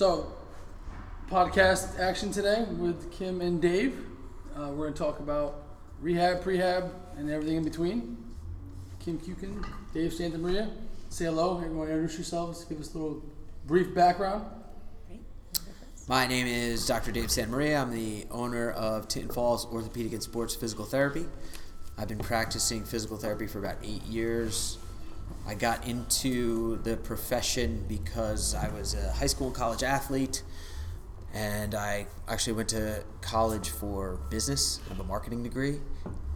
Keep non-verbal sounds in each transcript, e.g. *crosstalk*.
So, podcast action today with Kim and Dave. Uh, we're going to talk about rehab, prehab, and everything in between. Kim Kukin, Dave Santa Maria. Say hello. Everyone introduce yourselves. Give us a little brief background. My name is Dr. Dave Santa Maria. I'm the owner of Tinton Falls Orthopedic and Sports Physical Therapy. I've been practicing physical therapy for about eight years. I got into the profession because I was a high school and college athlete, and I actually went to college for business. I have a marketing degree,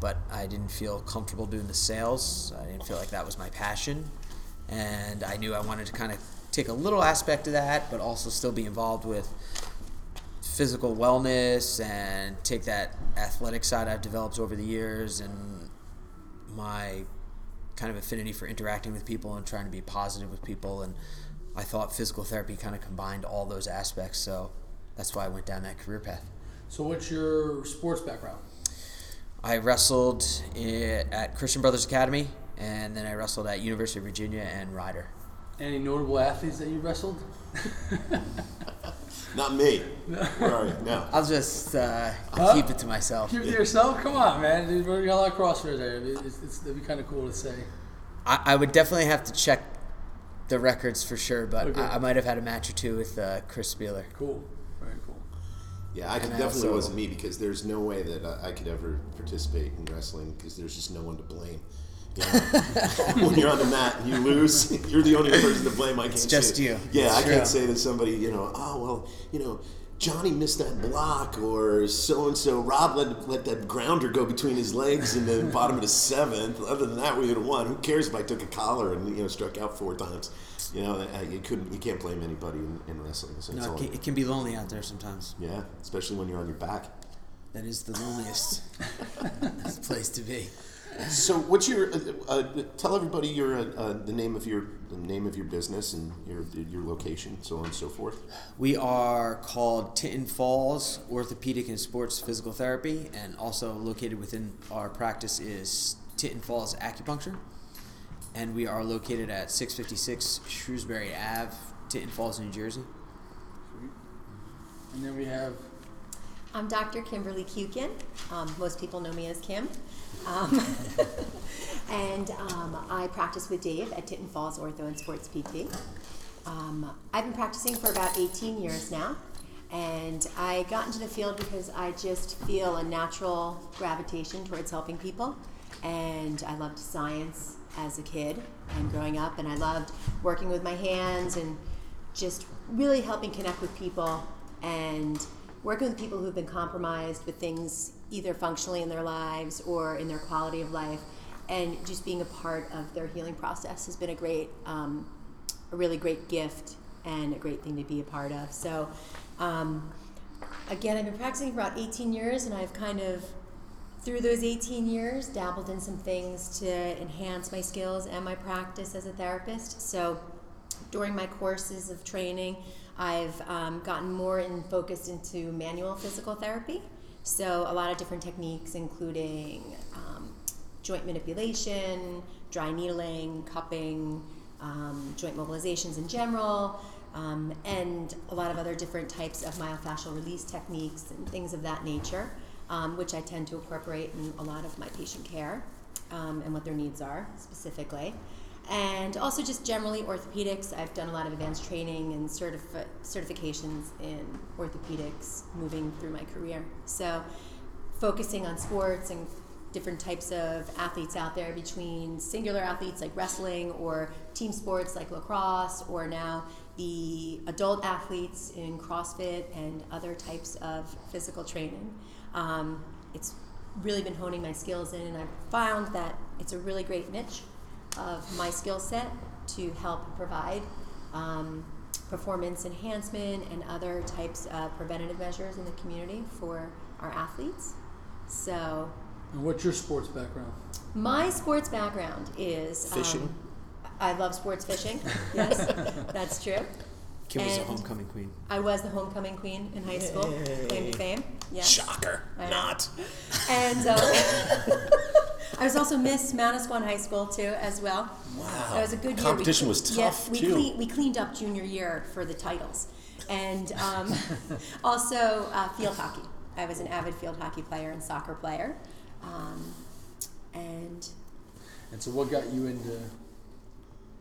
but I didn't feel comfortable doing the sales. I didn't feel like that was my passion, and I knew I wanted to kind of take a little aspect of that, but also still be involved with physical wellness and take that athletic side I've developed over the years and my kind of affinity for interacting with people and trying to be positive with people. And I thought physical therapy kind of combined all those aspects. So that's why I went down that career path. So, what's your sports background? I wrestled at Christian Brothers Academy, and then I wrestled at University of Virginia and Rider. Any notable athletes that you wrestled? *laughs* Not me. Where are you? *laughs* No. I'll just uh, I'll Huh? keep it to myself. Keep it to yourself? Come on, man. Dude, We got a lot of crossfit there. It's, it's, it'd be kind of cool to say. I, I would definitely have to check the records for sure, but Okay. I, I might have had a match or two with uh, Chris Spieler. Cool. Very cool. Yeah, I could And I definitely also- wasn't me because there's no way that I, I could ever participate in wrestling because there's just no one to blame. *laughs* When you're on the mat and you lose, *laughs* you're the only person to blame. I can't. say just that- you. Yeah, It's I can't say to somebody, you know, oh well, you know. Johnny missed that block, or so and so. Rob let, let that grounder go between his legs in the *laughs* bottom of the seventh. Other than that, we would have won. Who cares if I took a collar and you know struck out four times? You know, you couldn't. You can't blame anybody in, in wrestling. So it's No, all- it can, it can be lonely out there sometimes. yeah, especially when you're on your back. That is the loneliest place to be. So, what's your? Uh, uh, tell everybody your uh, uh, the name of your the name of your business and your your location, so on and so forth. We are called Tinton Falls Orthopedic and Sports Physical Therapy, and also located within our practice is Tinton Falls Acupuncture. And we are located at 656 Shrewsbury Ave, Tinton Falls, New Jersey. And then we have I'm Dr. Kimberly Kukin. Um, most people know me as Kim. Um, *laughs* and um, I practice with Dave at Tinton Falls Ortho and Sports PT. Um, I've been practicing for about 18 years now. And I got into the field because I just feel a natural gravitation towards helping people. And I loved science as a kid and growing up. And I loved working with my hands and just really helping connect with people and working with people who've been compromised with things either functionally in their lives or in their quality of life. And just being a part of their healing process has been a great um, a really great gift and a great thing to be a part of. So um, again i've been practicing for about 18 years and i've kind of through those 18 years dabbled in some things to enhance my skills and my practice as a therapist. So during my courses of training, I've um, gotten more in focused into manual physical therapy. So a lot of different techniques, including um, joint manipulation, dry needling, cupping, um, joint mobilizations in general, um, and a lot of other different types of myofascial release techniques and things of that nature, um, which I tend to incorporate in a lot of my patient care um, and what their needs are specifically and also just generally orthopedics. I've done a lot of advanced training and certifi- certifications in orthopedics moving through my career. So, focusing on sports and different types of athletes out there between singular athletes like wrestling or team sports like lacrosse or now the adult athletes in CrossFit and other types of physical training. Um, it's really been honing my skills in, and I've found that it's a really great niche of my skill set to help provide um, performance enhancement and other types of preventative measures in the community for our athletes. So, and what's your sports background? my sports background is Fishing? Um, I love sports fishing. Yes, *laughs* that's true. Kim was a And- homecoming queen. I was the homecoming queen in high school. Claim to fame. Yes. Shocker, not. And uh, *laughs* I was also Miss Manasquan High School too, as well. Wow. That was a good year. Competition we, was yeah, tough, we too. Clean, we cleaned up junior year for the titles, and um, *laughs* also uh, field hockey. I was an avid field hockey player and soccer player, um, and And so, what got you into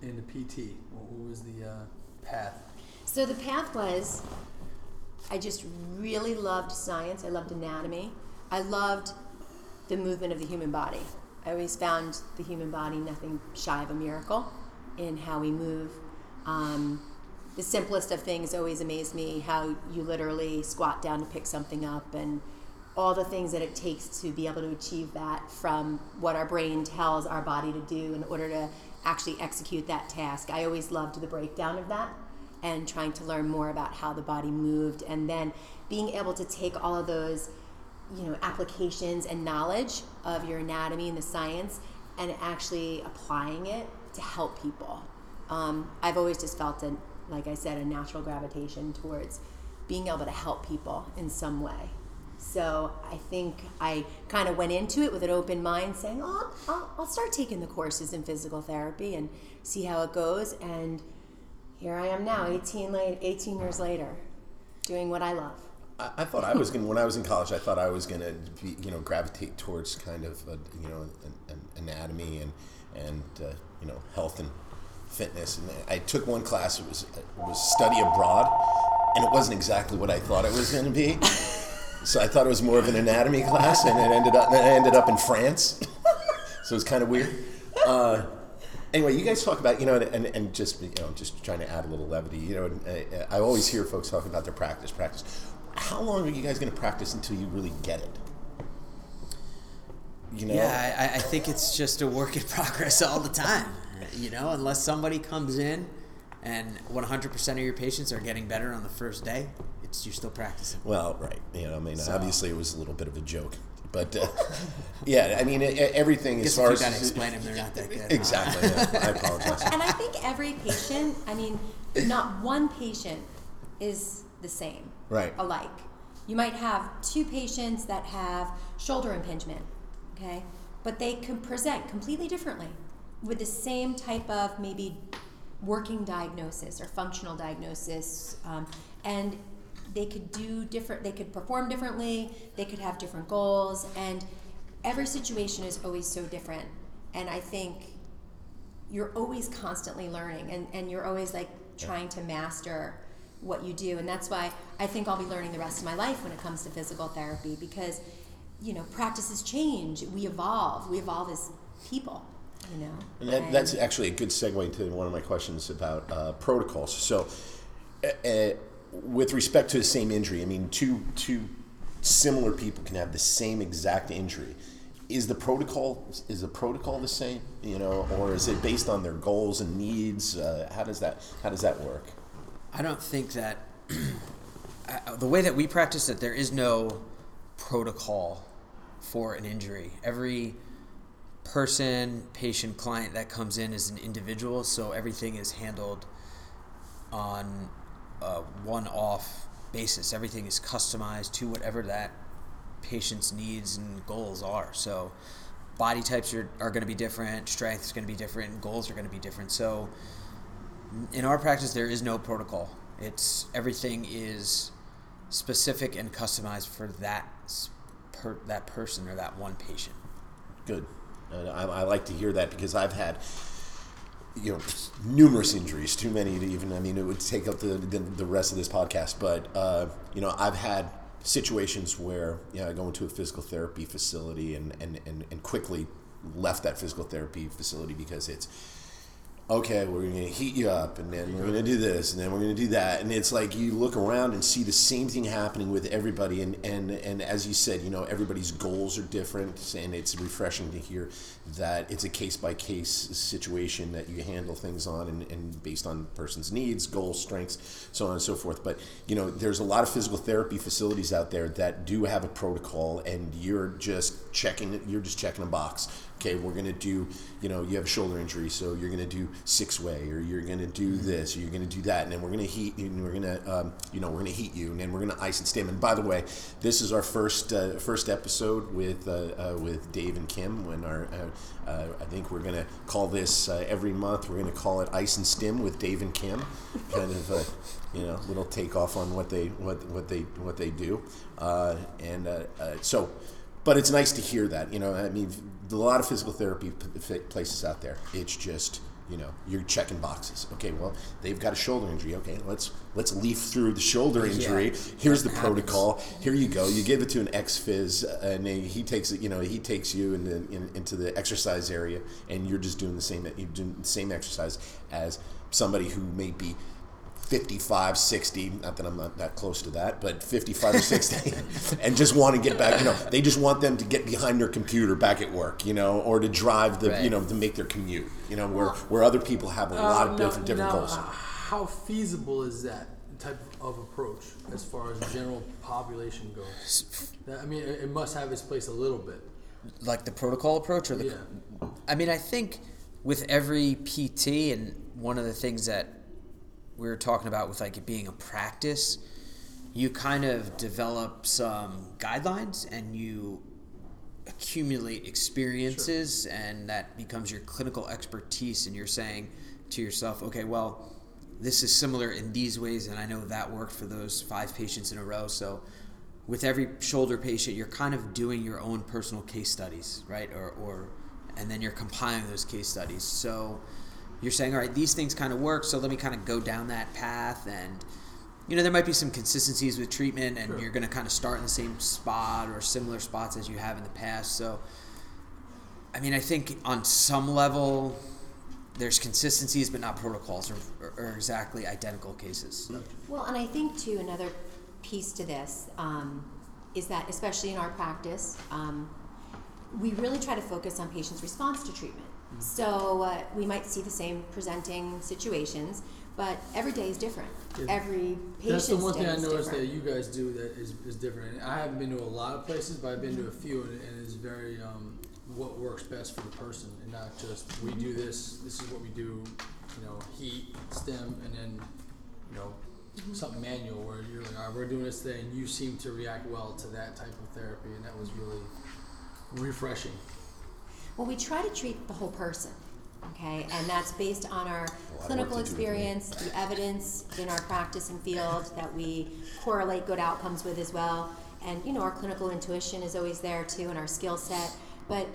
into PT? What, what was the uh, path? So the path was I just really loved science. I loved anatomy. I loved the movement of the human body. I always found the human body nothing shy of a miracle in how we move. Um, the simplest of things always amazed me how you literally squat down to pick something up and all the things that it takes to be able to achieve that from what our brain tells our body to do in order to actually execute that task. I always loved the breakdown of that and trying to learn more about how the body moved and then being able to take all of those you know applications and knowledge of your anatomy and the science and actually applying it to help people. Um, i've always just felt a like i said a natural gravitation towards being able to help people in some way. So i think i kind of went into it with an open mind saying oh I'll, I'll start taking the courses in physical therapy and see how it goes. And here I am now, 18, late, 18 years later, doing what I love. I, I thought I was going when I was in college, I thought I was going to be, you know, gravitate towards kind of, a, you know, an, an anatomy and, and uh, you know, health and fitness. And I took one class, it was, it was study abroad, and it wasn't exactly what I thought it was going to be. So I thought it was more of an anatomy class, and it ended up, I ended up in France. so it's kind of weird. Uh, anyway, you guys talk about you know, and, and just you know, just trying to add a little levity. You know, and, uh, I always hear folks talking about their practice, practice. How long are you guys going to practice until you really get it? You know, Yeah, I, I think it's just a work in *laughs* progress all the time. You know, unless somebody comes in and 100% of your patients are getting better on the first day, it's you're still practicing. Well, right. You know, I mean, So- obviously it was a little bit of a joke, but uh, *laughs* yeah, I mean, e- everything as far as you gotta *laughs* explain them, they're not that good. huh? exactly. yeah, I apologize. And I think every patient, I mean, not one patient is the same, Right. alike. You might have two patients that have shoulder impingement, okay? But they can present completely differently with the same type of maybe working diagnosis or functional diagnosis. Um, and they could do different, they could perform differently, they could have different goals, and every situation is always so different. And I think you're always constantly learning and, and you're always like trying to master what you do and that's why i think i'll be learning the rest of my life when it comes to physical therapy because you know practices change we evolve we evolve as people you know And that, that's actually a good segue to one of my questions about uh, protocols. So, uh, uh, with respect to the same injury, I mean, two two similar people can have the same exact injury. Is the protocol is the protocol the same? You know, or is it based on their goals and needs? Uh, how does that how does that work? I don't think that *clears throat* the way that we practice it, there is no protocol for an injury. Every person, patient, client that comes in is an individual, so everything is handled on a one-off basis. Everything is customized to whatever that patient's needs and goals are. So body types are, are going to be different, strength is going to be different, goals are going to be different. So in our practice there is no protocol it's everything is specific and customized for that per, that person or that one patient Good. I, I like to hear that because I've had, you know, numerous injuries, too many to even, I mean, it would take up the, the, the rest of this podcast. But, uh, you know, I've had situations where, you know, I go into a physical therapy facility and, and, and, and quickly left that physical therapy facility because it's, okay, we're going to heat you up, and then we're going to do this, and then we're going to do that, and it's like you look around and see the same thing happening with everybody, and and and as you said, you know, everybody's goals are different, and it's refreshing to hear that it's a case by case situation that you handle things on, and, and based on person's needs, goals, strengths, so on and so forth. But you know, there's a lot of physical therapy facilities out there that do have a protocol, and you're just checking, you're just checking a box Okay, we're gonna do, you know, you have a shoulder injury, so you're gonna do six way, or you're gonna do this, or you're gonna do that, and then we're gonna heat, and we're gonna, um, you know, we're gonna heat you, and then we're gonna ice and stim. And by the way, this is our first uh, first episode with uh, uh, with Dave and Kim. When our, uh, uh, I think we're gonna call this uh, every month. We're gonna call it ice and stim with Dave and Kim, *laughs* kind of. Uh, you know, little takeoff on what they what what they what they do, uh, and uh, uh, so, but it's nice to hear that. You know, I mean, a lot of physical therapy p- places out there. It's just you know you're checking boxes. Okay, well they've got a shoulder injury. Okay, let's let's leaf through the shoulder injury. Yeah, Here's the protocol. Here you go. You give it to an ex phys, and he he takes it. You know, he takes you in the, in, into the exercise area, and you're just doing the same. You're doing the same exercise as somebody who may be 55, 60, not that I'm not that close to that, but 55 or 60, *laughs* and just want to get back, you know, they just want them to get behind their computer back at work, you know, or to drive the, you know, to make their commute, you know, where, where other people have a lot of Um, different, different now, goals. uh, How feasible is that type of approach as far as general population goes? That- I mean, it, it must have its place a little bit. like the protocol approach or the Yeah. I mean, I think with every PT and one of the things that we were talking about with like it being a practice, you kind of develop some guidelines and you accumulate experiences and that becomes your clinical expertise and you're saying to yourself, okay, well, this is similar in these ways and I know that worked for those five patients in a row. So with every shoulder patient, you're kind of doing your own personal case studies, right? Or, or and then you're compiling those case studies. So you're saying, all right, these things kind of work, so let me kind of go down that path. And you know, there might be some consistencies with treatment, and Sure. you're going to kind of start in the same spot or similar spots as you have in the past. So, I mean, I think on some level, there's consistencies, but not protocols or, or, or exactly identical cases. Well, and I think too another piece to this um, is that, especially in our practice, um, we really try to focus on patients' response to treatment. So uh, we might see the same presenting situations, but every day is different. Yeah. Every patient's That's the one day thing I is noticed different. that you guys do that is, is different. And I haven't been to a lot of places, but I've been to a few, and, and it's very um, what works best for the person, and not just we do this. This is what we do. You know, heat, stim, and then you know something manual where you're like, all right, we're doing this thing. and You seem to react well to that type of therapy, and that was really refreshing. Well, we try to treat the whole person, okay, and that's based on our clinical to do with me. experience, the evidence in our practice and field that we correlate good outcomes with as well, and you know our clinical intuition is always there too, and our skill set, but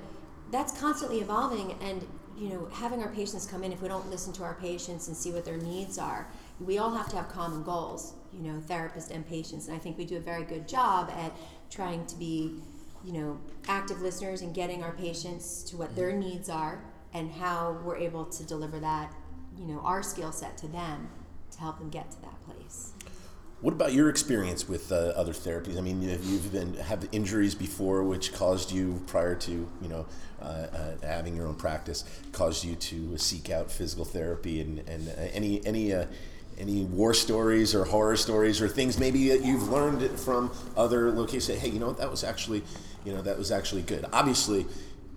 that's constantly evolving, and you know having our patients come in if we don't listen to our patients and see what their needs are, we all have to have common goals, you know, therapists and patients, and I think we do a very good job at trying to be you know, active listeners and getting our patients to what their needs are and how we're able to deliver that, you know, our skill set to them to help them get to that place. What about your experience with uh, other therapies? I mean, have you been have injuries before, which caused you prior to you know uh, uh, having your own practice, caused you to seek out physical therapy, and and uh, any any uh, any war stories or horror stories or things maybe that you've learned from other locations. Say, hey, you know what, that was actually you know that was actually good. Obviously.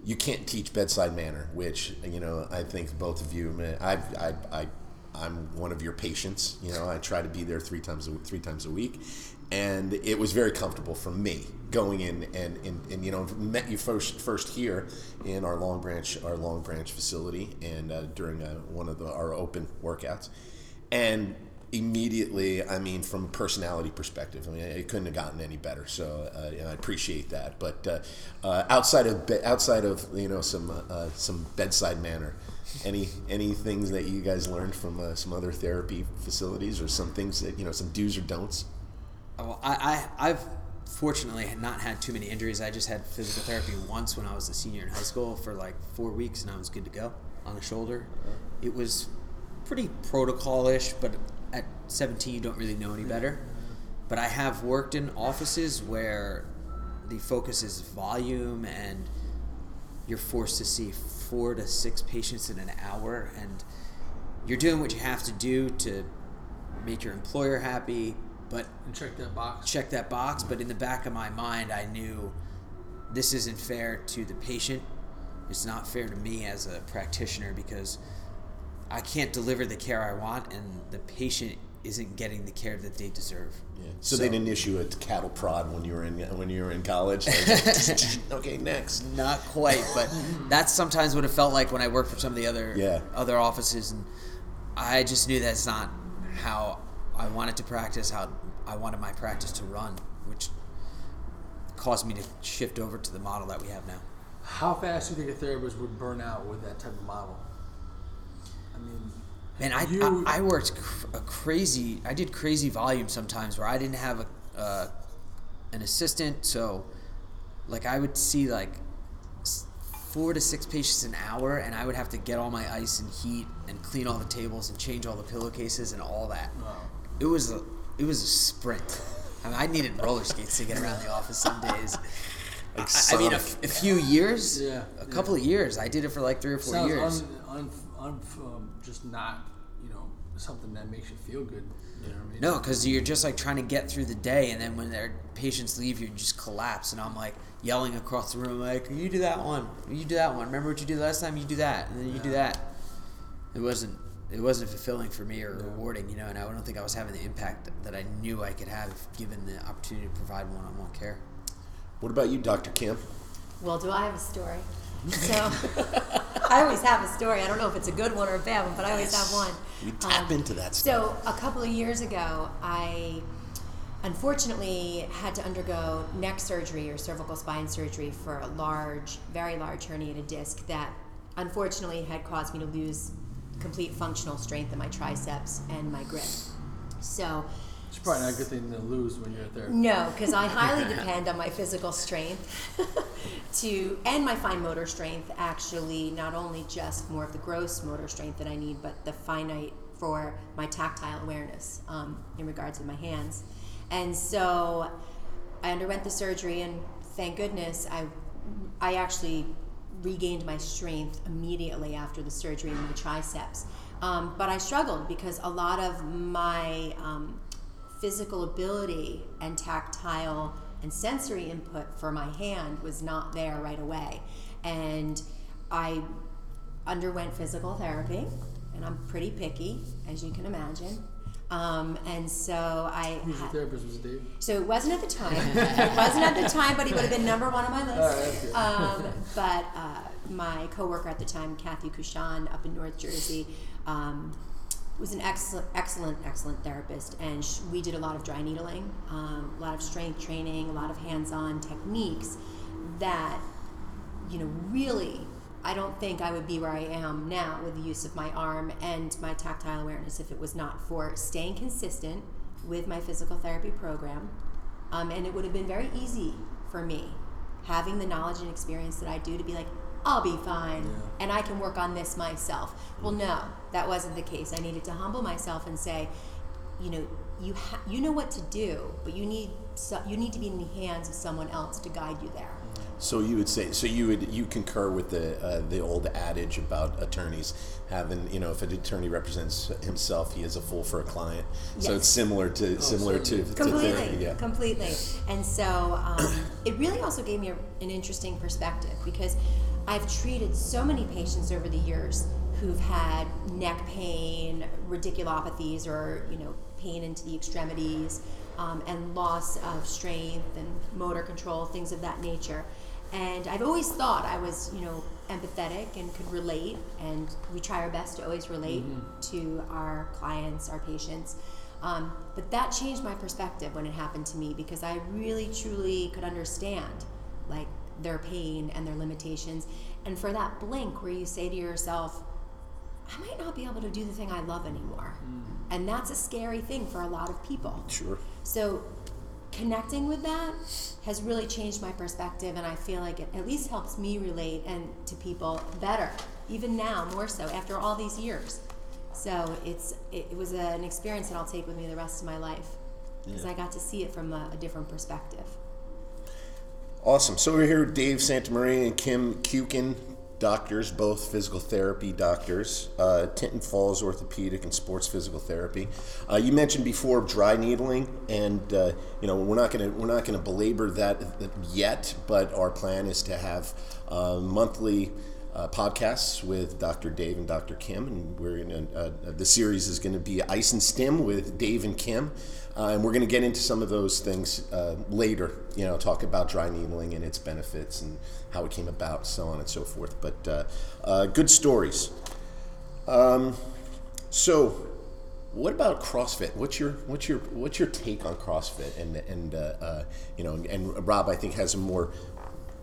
You can't teach bedside manner, which you know I think both of you. I, I, I I'm one of your patients. You know, I try to be there three times a, three times a week, and it was very comfortable for me going in and, and, and you know met you first first here in our Long Branch our Long Branch facility and uh, during uh, one of the, our open workouts, and immediately I mean from a personality perspective I mean it couldn't have gotten any better so uh, I appreciate that but uh, uh, outside of be- outside of you know some uh, some bedside manner any any things that you guys learned from uh, some other therapy facilities or some things that you know some do's or don'ts Well, I, I, I've fortunately not had too many injuries. I just had physical therapy once when I was a senior in high school for like four weeks, and I was good to go on the shoulder. It was pretty protocol-ish, but at 17, you don't really know any better. But I have worked in offices where the focus is volume, and you're forced to see four to six patients in an hour, and you're doing what you have to do to make your employer happy, but And check that box. check that box, but in the back of my mind, I knew this isn't fair to the patient it's not fair to me as a practitioner because I can't deliver the care I want, and the patient isn't getting the care that they deserve. Yeah. So, they didn't issue a cattle prod when you were in when you were in college. *laughs* *laughs* okay, next. Not quite, but that's sometimes what it felt like when I worked for some of the other Yeah. other offices, and I just knew that's not how I wanted to practice, how I wanted my practice to run, which caused me to shift over to the model that we have now. How fast do you think a therapist would burn out with that type of model? I mean, Man, I, You- I, I worked cr- a crazy. I did crazy volume sometimes where I didn't have a uh, an assistant, so like I would see like four to six patients an hour, and I would have to get all my ice and heat and clean all the tables and change all the pillowcases and all that. Wow. It was a it was a sprint. I, mean, I needed roller skates to get around the office some days. *laughs* Like I, I mean, a, f- a few years, Yeah, a couple of years. I did it for like three or four sounds years. un, un, um, just not, you know, something that makes you feel good. You know what I mean? No, because you're just like trying to get through the day, and then when their patients leave, you just collapse. And I'm like yelling across the room, like, "You do that one. You do that one. Remember what you did last time? You do that, and then you do that." It wasn't. It wasn't fulfilling for me or rewarding, you know. And I don't think I was having the impact that I knew I could have given the opportunity to provide one-on-one care. What about you, Dr. Kim? Well, do I have a story? So I always have a story. I don't know if it's a good one or a bad one, but I always have one. We tap Um, into that stuff. So a couple of years ago, I unfortunately had to undergo neck surgery or cervical spine surgery for a large, very large herniated disc that unfortunately had caused me to lose complete functional strength in my triceps and my grip. So It's probably not a good thing to lose when you're a therapist. no, because I highly *laughs* depend on my physical strength *laughs* to and my fine motor strength. Actually, not only just more of the gross motor strength that I need, but the finite for my tactile awareness um, in regards to my hands. And so, I underwent the surgery, and thank goodness I I actually regained my strength immediately after the surgery in my triceps. Um, but I struggled because a lot of my um, physical ability and tactile and sensory input for my hand was not there right away. And I underwent physical therapy, and I'm pretty picky, as you can imagine. Um, and so I Who's your therapist? Was Dave? so it wasn't at the time. *laughs* it wasn't at the time, but he would have been number one on my list. Um, but uh, my coworker at the time, Kathy Kushan, up in North Jersey, um, was an excellent, excellent, excellent therapist, and sh- we did a lot of dry needling, um, a lot of strength training, a lot of hands-on techniques that you know, really, I don't think I would be where I am now with the use of my arm and my tactile awareness if it was not for staying consistent with my physical therapy program. Um, and it would have been very easy for me, having the knowledge and experience that I do, to be like, I'll be fine and I can work on this myself. Well, no, that wasn't the case. I needed to humble myself and say, you know, you ha- you know what to do, but you need so- you need to be in the hands of someone else to guide you there. So you would say, so you would you concur with the uh, the old adage about attorneys having, you know, if an attorney represents himself, he is a fool for a client. So it's similar to similar to, certainly. to completely therapy, yeah. completely and so um, it really also gave me a, an interesting perspective because i've treated so many patients over the years who've had neck pain radiculopathies or you know pain into the extremities um, and loss of strength and motor control things of that nature. And i've always thought i was you know empathetic and could relate and we try our best to always relate to our clients our patients. Um, but that changed my perspective when it happened to me because I really truly could understand like their pain and their limitations. And for that blink where you say to yourself, I might not be able to do the thing I love anymore. Mm. And that's a scary thing for a lot of people. Sure. So connecting with that has really changed my perspective and I feel like it at least helps me relate and to people better, even now more so after all these years. So it's it, was an experience that I'll take with me the rest of my life because I got to see it from a, a different perspective. Awesome. So we're here with Dave Santamaria and Kim Kukin, doctors, both physical therapy doctors, uh, Tinton Falls Orthopedic and Sports Physical Therapy. Uh, you mentioned before dry needling, and uh, you know we're not going to we're not to belabor that yet, but our plan is to have uh, monthly. Uh, podcasts with Dr. Dave and Dr. Kim, and we're in a, uh, the series is going to be Ice and Stim with Dave and Kim, uh, and we're going to get into some of those things uh, later. You know, talk about dry needling and its benefits and how it came about, so on and so forth. But uh, uh, good stories. Um, so, what about CrossFit? What's your what's your what's your take on CrossFit? And and uh, uh, you know, and Rob, I think has a more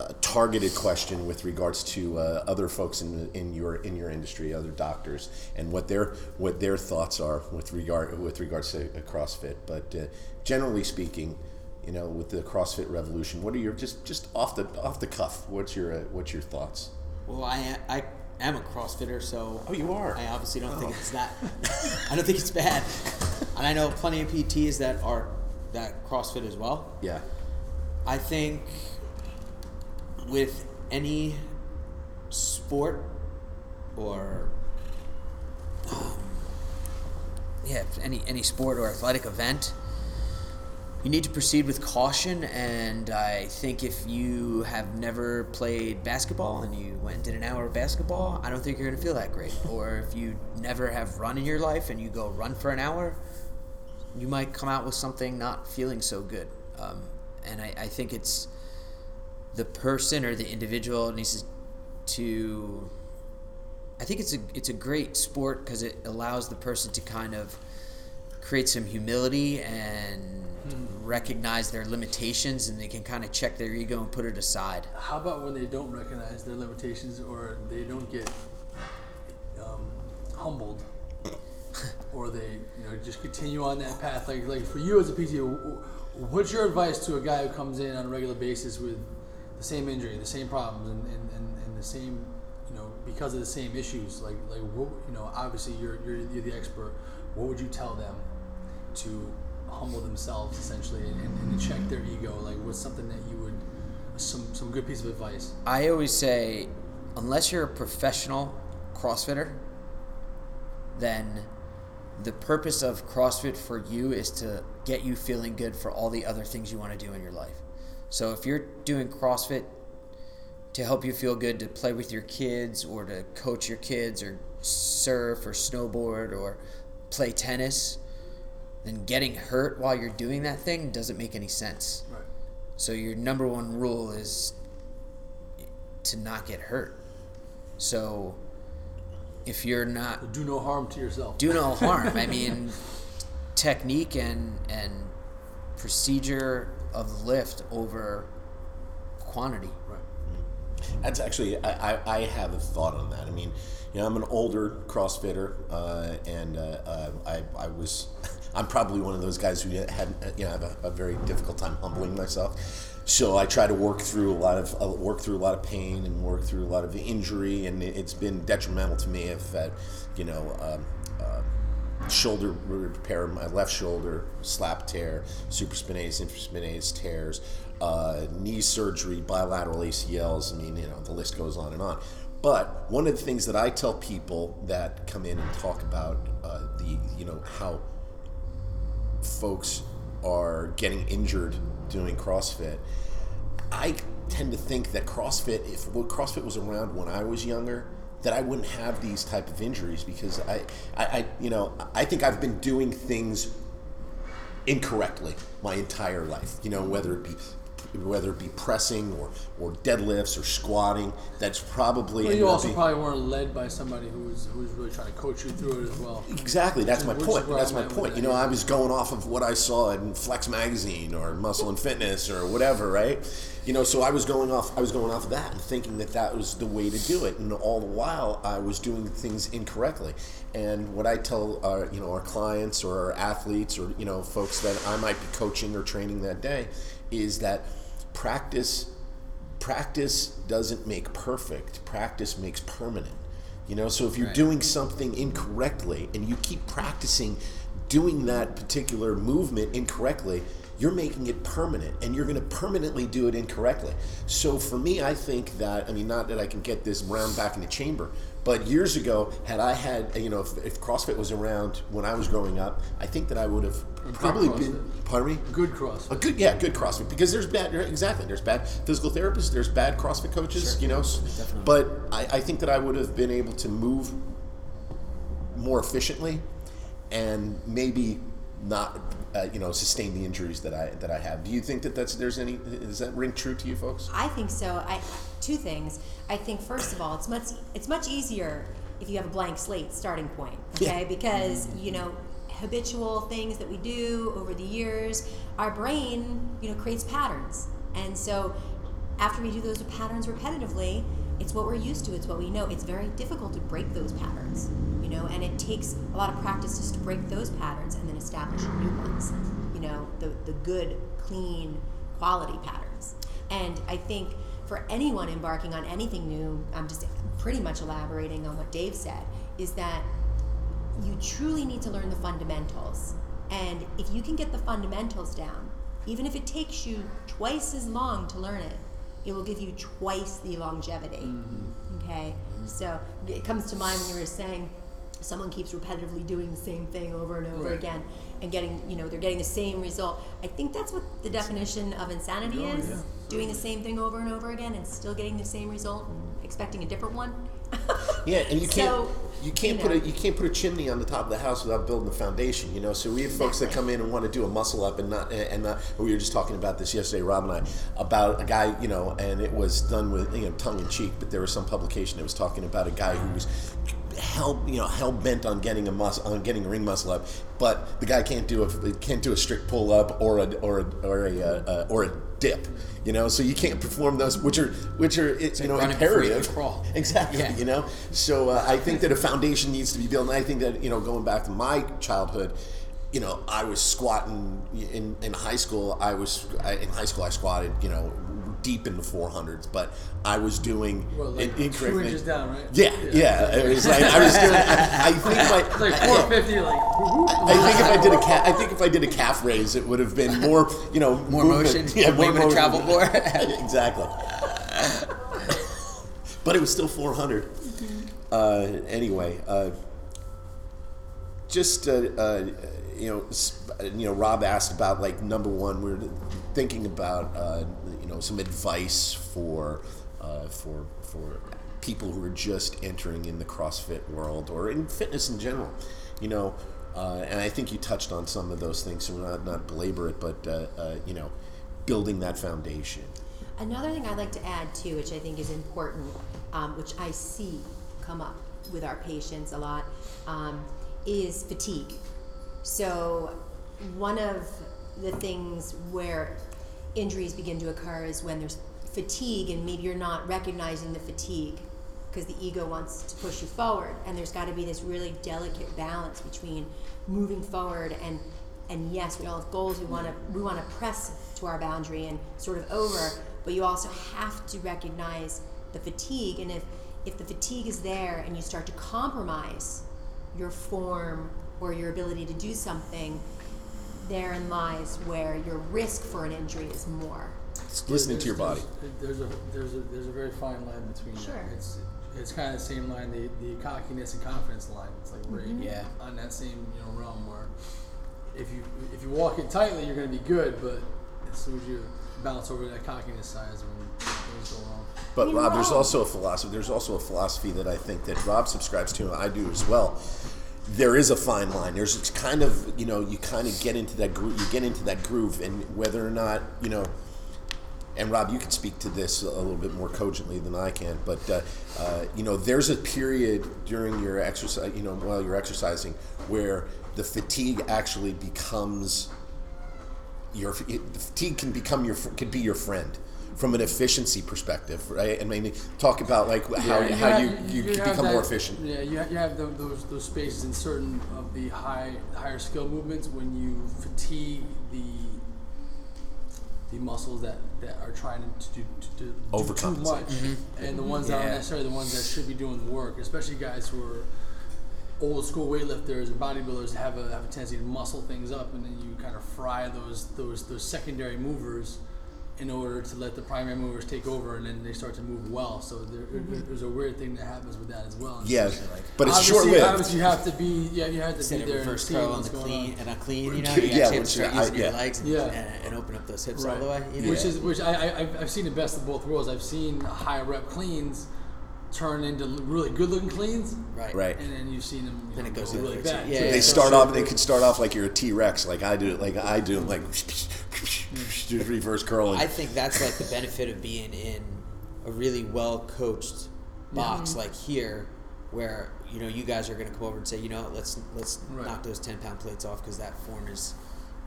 uh, targeted question with regards to uh, other folks in, in your in your industry, other doctors, and what their what their thoughts are with regard with regards to CrossFit. But uh, generally speaking, you know, with the CrossFit revolution, what are your just just off the off the cuff? What's your uh, what's your thoughts? Well, I I am a CrossFitter, so Oh, you are? I obviously don't think Oh. it's that. *laughs* I don't think it's bad, and I know plenty of PTs that are that CrossFit as well. Yeah. I think with any sport or um, yeah, any any sport or athletic event, you need to proceed with caution. And I think if you have never played basketball and you went and did an hour of basketball, I don't think you're gonna feel that great. or if you never have run in your life and you go run for an hour, you might come out with something not feeling so good. Um, and I, I think it's the person or the individual needs to. I think it's a it's a great sport because it allows the person to kind of create some humility and recognize their limitations, and they can kind of check their ego and put it aside. How about when they don't recognize their limitations or they don't get um, humbled, *laughs* or they you know just continue on that path? Like like for you as a PT, wh- wh- what's your advice to a guy who comes in on a regular basis with the same injury, the same problems, and, and, and, and the same you know because of the same issues? Like like what, you know obviously you're, you're you're the expert. What would you tell them to humble themselves essentially and, and, to check their ego? Like what's something that you would some some good piece of advice? I always say, unless you're a professional CrossFitter, then the purpose of CrossFit for you is to get you feeling good for all the other things you want to do in your life. So if you're doing CrossFit to help you feel good to play with your kids or to coach your kids or surf or snowboard or play tennis, then getting hurt while you're doing that thing doesn't make any sense. Right. So your number one rule is to not get hurt. So if you're not Do no harm to yourself. do no harm, *laughs* I mean technique and and procedure of lift over quantity. right. That's actually I, I, have a thought on that. I mean, you know, I'm an older CrossFitter, uh, and uh, uh, I, I was *laughs* I'm probably one of those guys who had you know have a, a very difficult time humbling myself. So I try to work through a lot of uh, work through a lot of pain and work through a lot of injury, and it, it's been detrimental to me. If had you know. Um, shoulder repair, my left shoulder, slap tear, supraspinatus, infraspinatus tears, uh, knee surgery, bilateral ACLs. I mean, you know, the list goes on and on. But one of the things that I tell people that come in and talk about uh, the, you know, how folks are getting injured doing CrossFit, I tend to think that CrossFit, if well, CrossFit was around when I was younger, that I wouldn't have these type of injuries because I, I, I you know, I think I've been doing things incorrectly my entire life. You know, whether it be whether it be pressing or, or deadlifts or squatting, that's probably Well, you also being- probably weren't led by somebody who was who was really trying to coach you through it as well. Exactly, that's my point. That's my point. You know, I was going off of what I saw in Flex magazine or Muscle and Fitness or whatever, right? You know, so I was going off. I was going off of that and thinking that that was the way to do it, and all the while I was doing things incorrectly. And what I tell our, you know, our clients or our athletes or you know, folks that I might be coaching or training that day, is that practice practice doesn't make perfect. Practice makes permanent. You know, so if you're Right. doing something incorrectly and you keep practicing doing that particular movement incorrectly, you're making it permanent and you're going to permanently do it incorrectly. So for me, I think that, I mean, not that I can get this round back in the chamber, but years ago, had I had, you know, if, if CrossFit was around when I was growing up, I think that I would have probably CrossFit. been. Pardon me. Good CrossFit. A good, yeah, good CrossFit because there's bad, exactly. There's bad physical therapists. There's bad CrossFit coaches. Sure. You know, Definitely. but I, I think that I would have been able to move more efficiently, and maybe not, uh, you know, sustain the injuries that I that I have. Do you think that that's there's any? Does that ring true to you folks? I think so. I two things. I think first of all, it's much it's much easier if you have a blank slate starting point. Okay, Yeah. because you know habitual things that we do over the years, our brain you know creates patterns, and so after we do those patterns repetitively, it's what we're used to. It's what we know. It's very difficult to break those patterns, you know, and it takes a lot of practice just to break those patterns and then establish new ones. You know, the the good, clean, quality patterns. And I think for anyone embarking on anything new, I'm just pretty much elaborating on what Dave said, is that you truly need to learn the fundamentals. And if you can get the fundamentals down, even if it takes you twice as long to learn it, it will give you twice the longevity. Mm-hmm. Okay? So it comes to mind when you were saying someone keeps repetitively doing the same thing over and over Right. again and getting, you know, they're getting the same result. I think that's what the definition of insanity Oh, is. yeah. Doing the same thing over and over again and still getting the same result and expecting a different one. *laughs* Yeah, and you can't So, you can't you put a you can't put a chimney on the top of the house without building the foundation. You know, so we have folks that come in and want to do a muscle up and not and not. We were just talking about this yesterday, Rob and I, about a guy. You know, and it was done with you know tongue in cheek, but there was some publication that was talking about a guy who was hell you know hell bent on getting a mus on getting a ring muscle up, but the guy can't do a can't do a strict pull up or a or a or a, uh, uh, or a dip. You know, so you can't perform those, which are which are it's, you know imperative. crawl. Exactly. Yeah. You know, so uh, I think that a foundation needs to be built, and I think that you know, going back to my childhood, you know, I was squatting in, in high school. I was I, in high school. I squatted, you know, deep in the 400s, but I was doing Well, like in- two incorrect- inches down, right? Yeah, yeah. It was like I was doing. I, I think my It's like I- 450, like. I think if I did a calf, I think if I did a calf raise, it would have been more, you know, More movement. motion, Yeah, the weight more would have motion. traveled more. *laughs* exactly. but it was still 400. Uh, anyway, uh, just uh, uh, you know, you know, Rob asked about like number one. We are thinking about uh, you know some advice for uh, for for people who are just entering in the CrossFit world or in fitness in general. You know, uh, and I think you touched on some of those things. So we're not not belabor it, but uh, uh, you know, building that foundation. Another thing I'd like to add too, which I think is important, um, which I see come up with our patients a lot, um, is fatigue. So, one of the things where injuries begin to occur is when there's fatigue, and maybe you're not recognizing the fatigue because the ego wants to push you forward, and there's got to be this really delicate balance between moving forward and and yes, we all have goals. We want to we want to press to our boundary and sort of over, but you also have to recognize the fatigue. And if if the fatigue is there and you start to compromise your form or your ability to do something, therein lies where your risk for an injury is more. Listening to your body. There's a there's a there's a very fine line between Sure. that. It's it's kind of the same line, the the cockiness and confidence line. It's like right mm-hmm. Yeah. on that same you know realm where if you if you walk it tightly, you're going to be good, but as soon as you bounce over that cockiness side is when things go wrong. But You're Rob, there's also a philosophy. There's also a philosophy that I think that Rob subscribes to, and I do as well. There is a fine line. There's it's kind of you know you kind of get into that groove. You get into that groove, and whether or not you know. And Rob, you can speak to this a little bit more cogently than I can. But uh, uh, you know, there's a period during your exercise, you know, while you're exercising, where the fatigue actually becomes your the fatigue can become your could be your friend from an efficiency perspective, right? And I mean, talk about like how, Yeah, how have- you you, can have become that- more efficient. Yeah, you have, you have tho- those those spaces in certain of the high higher skill movements when you fatigue the the muscles that, that are trying to do, to do, do too Overcompensate. much, mm-hmm. and the ones that aren't necessarily the ones that should be doing the work, especially guys who are old school weightlifters and bodybuilders have a have a tendency to muscle things up, and then you kind of fry those those those secondary movers in order to let the primary movers take over, and then they start to move well. So there, mm-hmm. there's a weird thing that happens with that as well. And Yeah, so- but it's short lived. Obviously, you have to be yeah, you have to Instead be there and see curl on what's the going clean on. and a clean, you know, *laughs* Yeah, you actually have to which start I- using your yeah. legs and, Yeah. and, and open up those hips all Right. the way. You know? Which is which I, I I've- I've seen the best of both worlds. I've seen high rep cleans turn into really good looking cleans, right. Right. and then you've seen them you Then know, it goes go really bad. Yeah, too. yeah, They yeah. start off. They could start off like you're a T Rex, like I do, like I do, like *laughs* just reverse curling. I think that's like the benefit of being in a really well coached box like here, where you know you guys are going to come over and say, you know, let's let's Right. knock those ten pound plates off because that form is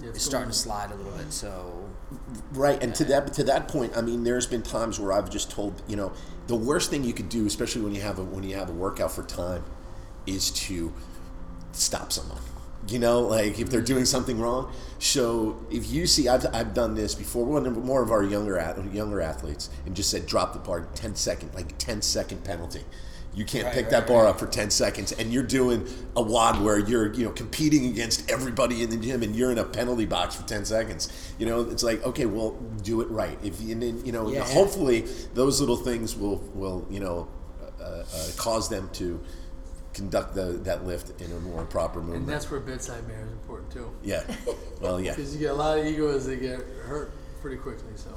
Yeah, it's is starting to slide a little bit. So Right, and to that to that point, I mean, there's been times where I've just told you know the worst thing you could do, especially when you have a when you have a workout for time, is to stop someone. You know, like if they're doing something wrong. So if you see, I've, I've done this before. One of more of our younger ath- younger athletes, and just said drop the bar 10 second, like 10 second penalty. You can't Right, pick right, that bar right. up for 10 seconds, and you're doing a WOD where you're you know competing against everybody in the gym, and you're in a penalty box for 10 seconds. You know, it's like okay, well, do it right. If you, and then, you know, Yeah. hopefully those little things will will you know uh, uh, cause them to conduct the, that lift in a more proper movement. And that's where bedside manner is important too, yeah. *laughs* Well, yeah. because you get a lot of egos that get hurt pretty quickly. So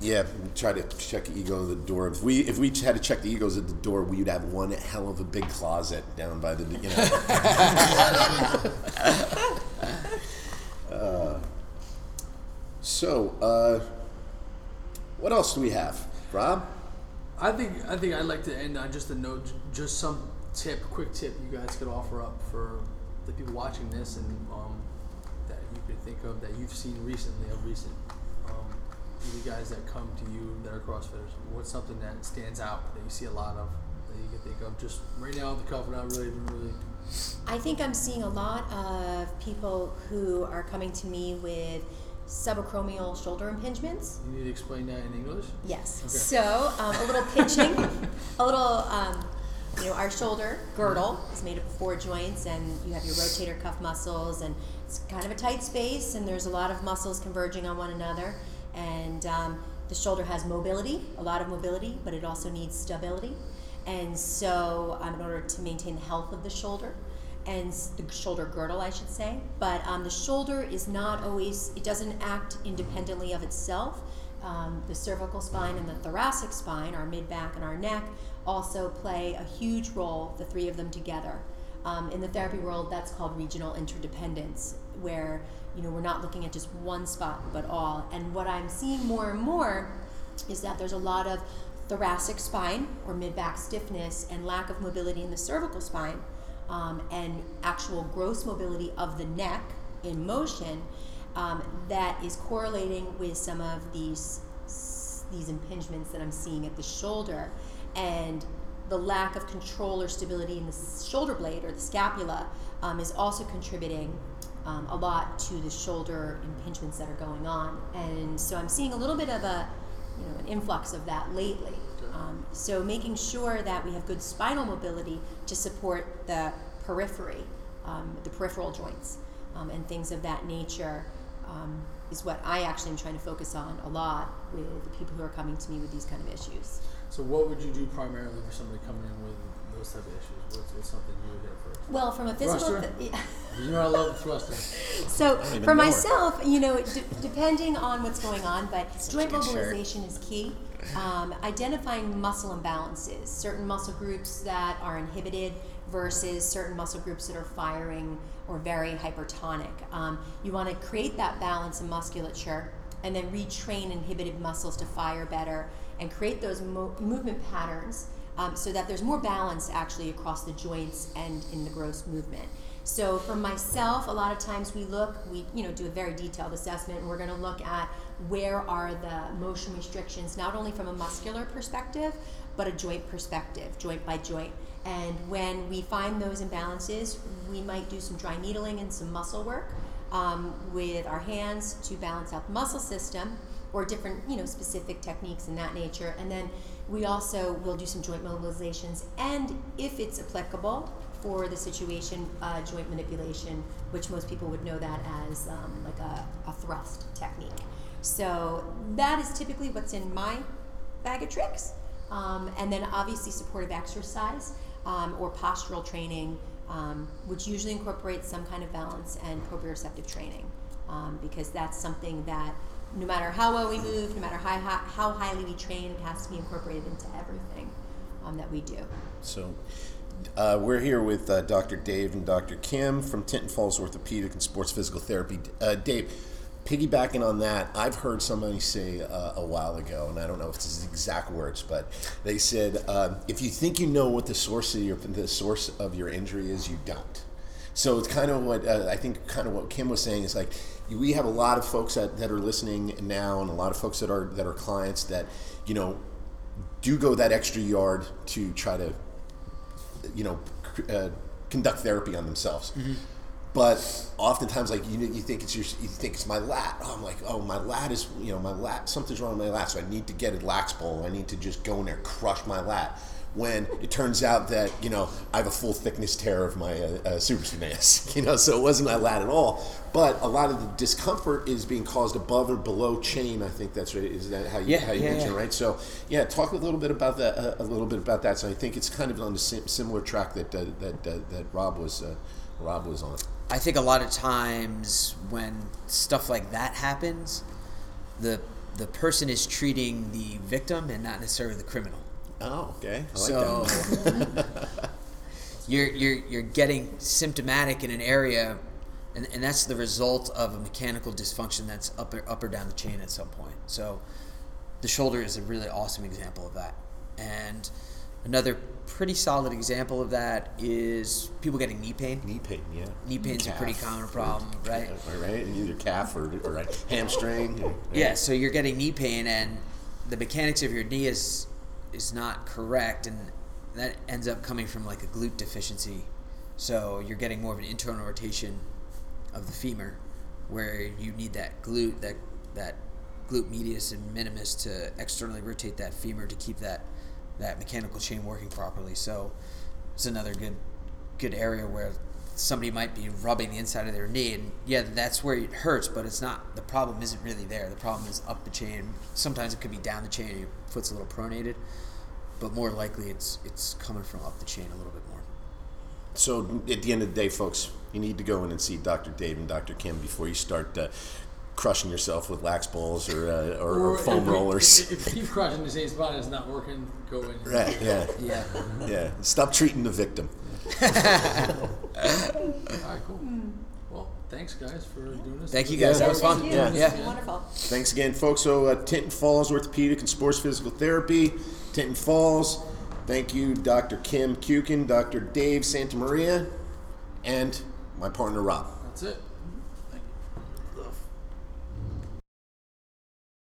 Yeah, try to check the ego at the door. If we if we had to check the egos at the door, we'd have one hell of a big closet down by the you know. uh, *laughs* so, uh, what else do we have, Rob? I think I think I'd like to end on just a note, just some tip, quick tip you guys could offer up for the people watching this, and um, that you could think of that you've seen recently, of recent, you guys that come to you that are CrossFitters. What's something that stands out that you see a lot of that you can think of just right now off the cuff not really really. I think I'm seeing a lot of people who are coming to me with subacromial shoulder impingements. You need to explain that in English. Yes. Okay. So um, a little pinching, a little, um, you know, our shoulder girdle is made up of four joints, and you have your rotator cuff muscles, and it's kind of a tight space, and there's a lot of muscles converging on one another, and um, the shoulder has mobility, a lot of mobility, but it also needs stability, and so um, in order to maintain the health of the shoulder. And the shoulder girdle, I should say, but um, the shoulder is not always, it doesn't act independently of itself um, the cervical spine and the thoracic spine, our mid back and our neck, also play a huge role, the three of them together. Um, in the therapy world, that's called regional interdependence, where you know we're not looking at just one spot but all. And what I'm seeing more and more is that there's a lot of thoracic spine or mid back stiffness and lack of mobility in the cervical spine, um, and actual gross mobility of the neck in motion um, that is correlating with some of these these impingements that I'm seeing at the shoulder, and the lack of control or stability in the shoulder blade or the scapula um, is also contributing um, a lot to the shoulder impingements that are going on. And so I'm seeing a little bit of a you know an influx of that lately. Um, so making sure that we have good spinal mobility to support the periphery, um, the peripheral joints, um, and things of that nature um, is what I actually am trying to focus on a lot with the people who are coming to me with these kind of issues. So what would you do primarily for somebody coming in with those type of issues? What's, what's something you would hit first? Well, from a physical, th- You know I love thrusting. *laughs* so for know it. myself, you know, d- depending on what's going on, but joint a good shirt. mobilization is key. Um, identifying muscle imbalances, certain muscle groups that are inhibited versus certain muscle groups that are firing or very hypertonic. Um, you want to create that balance in musculature and then retrain inhibited muscles to fire better and create those mo- movement patterns um, so that there's more balance actually across the joints and in the gross movement. So for myself, a lot of times we look, we you know do a very detailed assessment, and we're going to look at where are the motion restrictions, not only from a muscular perspective, but a joint perspective, joint by joint. And when we find those imbalances, we might do some dry needling and some muscle work um, with our hands to balance out the muscle system or different, you know, specific techniques in that nature. And then we also will do some joint mobilizations and if it's applicable for the situation, uh, joint manipulation, which most people would know that as um, like a, a thrust technique. So that is typically what's in my bag of tricks. Um, and then obviously supportive exercise um, or postural training, um, which usually incorporates some kind of balance and proprioceptive training, um, because that's something that no matter how well we move, no matter how, how, how highly we train, it has to be incorporated into everything um, that we do. So, uh, we're here with uh, Dr. Dave and Dr. Kim from Tinton Falls Orthopedic and Sports Physical Therapy. Uh, Dave, piggybacking on that, I've heard somebody say uh, a while ago, and I don't know if it's his exact words, but they said, uh, "If you think you know what the source of your the source of your injury is, you don't." So it's kind of what uh, I think, kind of what Kim was saying is like we have a lot of folks that, that are listening now, and a lot of folks that are that are clients that you know do go that extra yard to try to you know uh, conduct therapy on themselves. But oftentimes, like you, you think it's your, you think it's my lat. Oh, I'm like, oh, my lat is, you know, my lat. Something's wrong with my lat, so I need to get a lax ball. I need to just go in there, crush my lat. When it turns out that you know I have a full thickness tear of my uh, uh, supraspinatus, *laughs* you know, so it wasn't my lat at all. But a lot of the discomfort is being caused above or below chain. I think that's right. Is that how you, Yeah, how you yeah, mentioned, yeah. right? So yeah, talk a little bit about that. Uh, a little bit about that. So I think it's kind of on the sim- similar track that uh, that uh, that Rob was uh, Rob was on. I think a lot of times when stuff like that happens, the the person is treating the victim and not necessarily the criminal. Oh, okay. I like so that. you're you're you're getting symptomatic in an area, and, and that's the result of a mechanical dysfunction that's up or, up or down the chain at some point. So the shoulder is a really awesome example of that, and another pretty solid example of that is people getting knee pain. Knee pain, yeah. Knee pain's a pretty common problem, right? Yeah, Right, And either calf or, or right, hamstring. or- Yeah, so you're getting knee pain, and the mechanics of your knee is is not correct, and that ends up coming from like a glute deficiency. So you're getting more of an internal rotation of the femur, where you need that glute that that glute medius and minimus to externally rotate that femur to keep that that mechanical chain working properly. So it's another good good area where somebody might be rubbing the inside of their knee and yeah that's where it hurts but it's not the problem isn't really there the problem is up the chain sometimes it could be down the chain your foot's a little pronated but more likely it's it's coming from up the chain a little bit more So at the end of the day, folks, you need to go in and see Dr. Dave and Dr. Kim before you start uh, crushing yourself with lax balls or, uh, or, or foam *laughs* if, rollers. If, if Keith crushing the same spot is not working, go in. Right, yeah, yeah yeah. Stop treating the victim. *laughs* All right, cool. Well, thanks guys for doing this. Thank you guys. That was fun. Thank you. Yeah. Yeah. wonderful. Thanks again, folks. So, uh, Tinton Falls Orthopedic and Sports Physical Therapy, Tinton Falls. Thank you, Dr. Kim Kukin, Dr. Dave Santamaria, and my partner Rob. That's it.